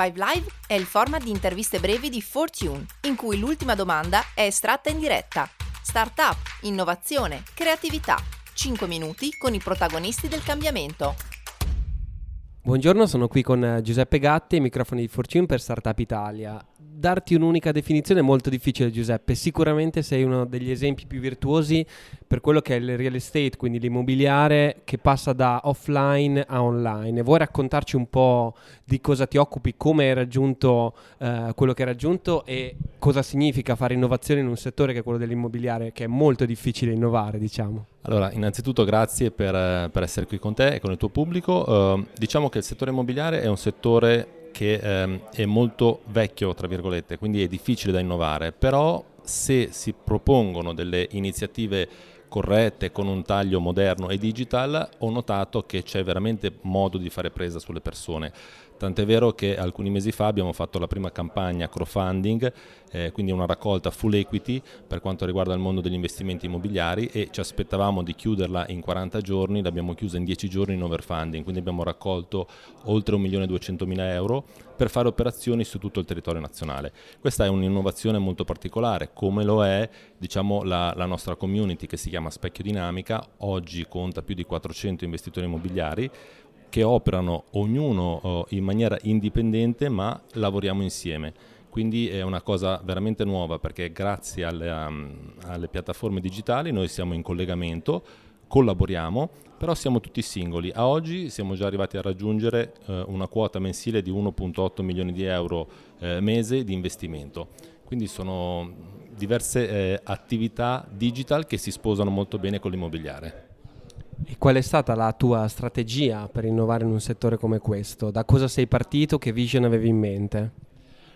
Five Live è il format di interviste brevi di Fortune, in cui l'ultima domanda è estratta in diretta. Startup, innovazione, creatività. 5 minuti con i protagonisti del cambiamento. Buongiorno, sono qui con eh, Giuseppe Gatti ai microfoni di Fortune per Startup Italia. Darti un'unica definizione è molto difficile Giuseppe, sicuramente sei uno degli esempi più virtuosi per quello che è il real estate, quindi l'immobiliare che passa da offline a online. Vuoi raccontarci un po' di cosa ti occupi, come hai raggiunto eh, quello che hai raggiunto e cosa significa fare innovazione in un settore che è quello dell'immobiliare, che è molto difficile innovare, diciamo? Allora, innanzitutto grazie per, eh, per essere qui con te e con il tuo pubblico. Uh, diciamo che il settore immobiliare è un settore che um, è molto vecchio, tra virgolette, quindi è difficile da innovare, però se si propongono delle iniziative corrette con un taglio moderno e digital, ho notato che c'è veramente modo di fare presa sulle persone. Tant'è vero che alcuni mesi fa abbiamo fatto la prima campagna crowdfunding, eh, quindi una raccolta full equity per quanto riguarda il mondo degli investimenti immobiliari e ci aspettavamo di chiuderla in 40 giorni, l'abbiamo chiusa in 10 giorni in overfunding, quindi abbiamo raccolto oltre 1.200.000 euro per fare operazioni su tutto il territorio nazionale. Questa è un'innovazione molto particolare, come lo è diciamo, la, la nostra community che si chiama Specchio Dinamica, oggi conta più di 400 investitori immobiliari, che operano ognuno oh, in maniera indipendente ma lavoriamo insieme. Quindi è una cosa veramente nuova perché grazie alle, um, alle piattaforme digitali noi siamo in collegamento, collaboriamo, però siamo tutti singoli. A oggi siamo già arrivati a raggiungere eh, una quota mensile di 1.8 milioni di euro eh, mese di investimento. Quindi sono diverse eh, attività digital che si sposano molto bene con l'immobiliare. E qual è stata la tua strategia per innovare in un settore come questo? Da cosa sei partito? Che vision avevi in mente?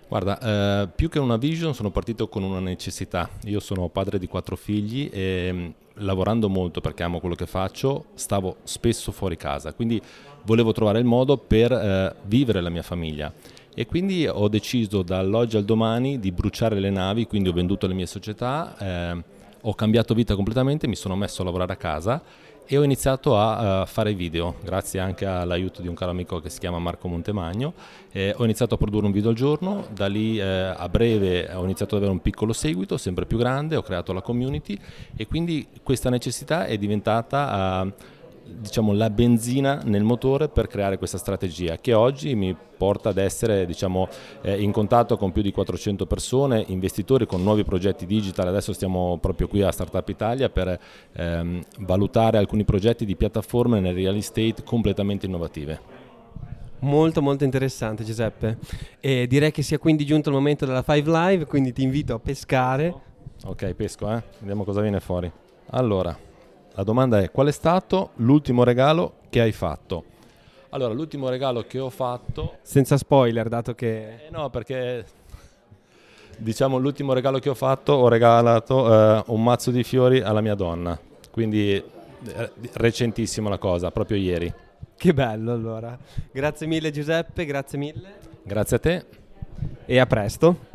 Guarda, eh, più che una vision sono partito con una necessità. Io sono padre di quattro figli e mm, lavorando molto perché amo quello che faccio, stavo spesso fuori casa, quindi volevo trovare il modo per eh, vivere la mia famiglia. E quindi ho deciso dall'oggi al domani di bruciare le navi, quindi ho venduto le mie società, eh, ho cambiato vita completamente, mi sono messo a lavorare a casa e ho iniziato a uh, fare video, grazie anche all'aiuto di un caro amico che si chiama Marco Montemagno. Eh, ho iniziato a produrre un video al giorno, da lì eh, a breve ho iniziato ad avere un piccolo seguito, sempre più grande, ho creato la community e quindi questa necessità è diventata... Uh, diciamo, la benzina nel motore per creare questa strategia che oggi mi porta ad essere diciamo, eh, in contatto con più di 400 persone, investitori con nuovi progetti digital. Adesso stiamo proprio qui a Startup Italia per ehm, valutare alcuni progetti di piattaforme nel real estate completamente innovative. Molto molto interessante Giuseppe e direi che sia quindi giunto il momento della Five Live, quindi ti invito a pescare. Ok, pesco, eh? vediamo cosa viene fuori. Allora, la domanda è qual è stato l'ultimo regalo che hai fatto? Allora, l'ultimo regalo che ho fatto... Senza spoiler, dato che... Eh no, perché diciamo l'ultimo regalo che ho fatto ho regalato eh, un mazzo di fiori alla mia donna. Quindi eh, recentissima la cosa, proprio ieri. Che bello allora. Grazie mille Giuseppe, grazie mille. Grazie a te. E a presto.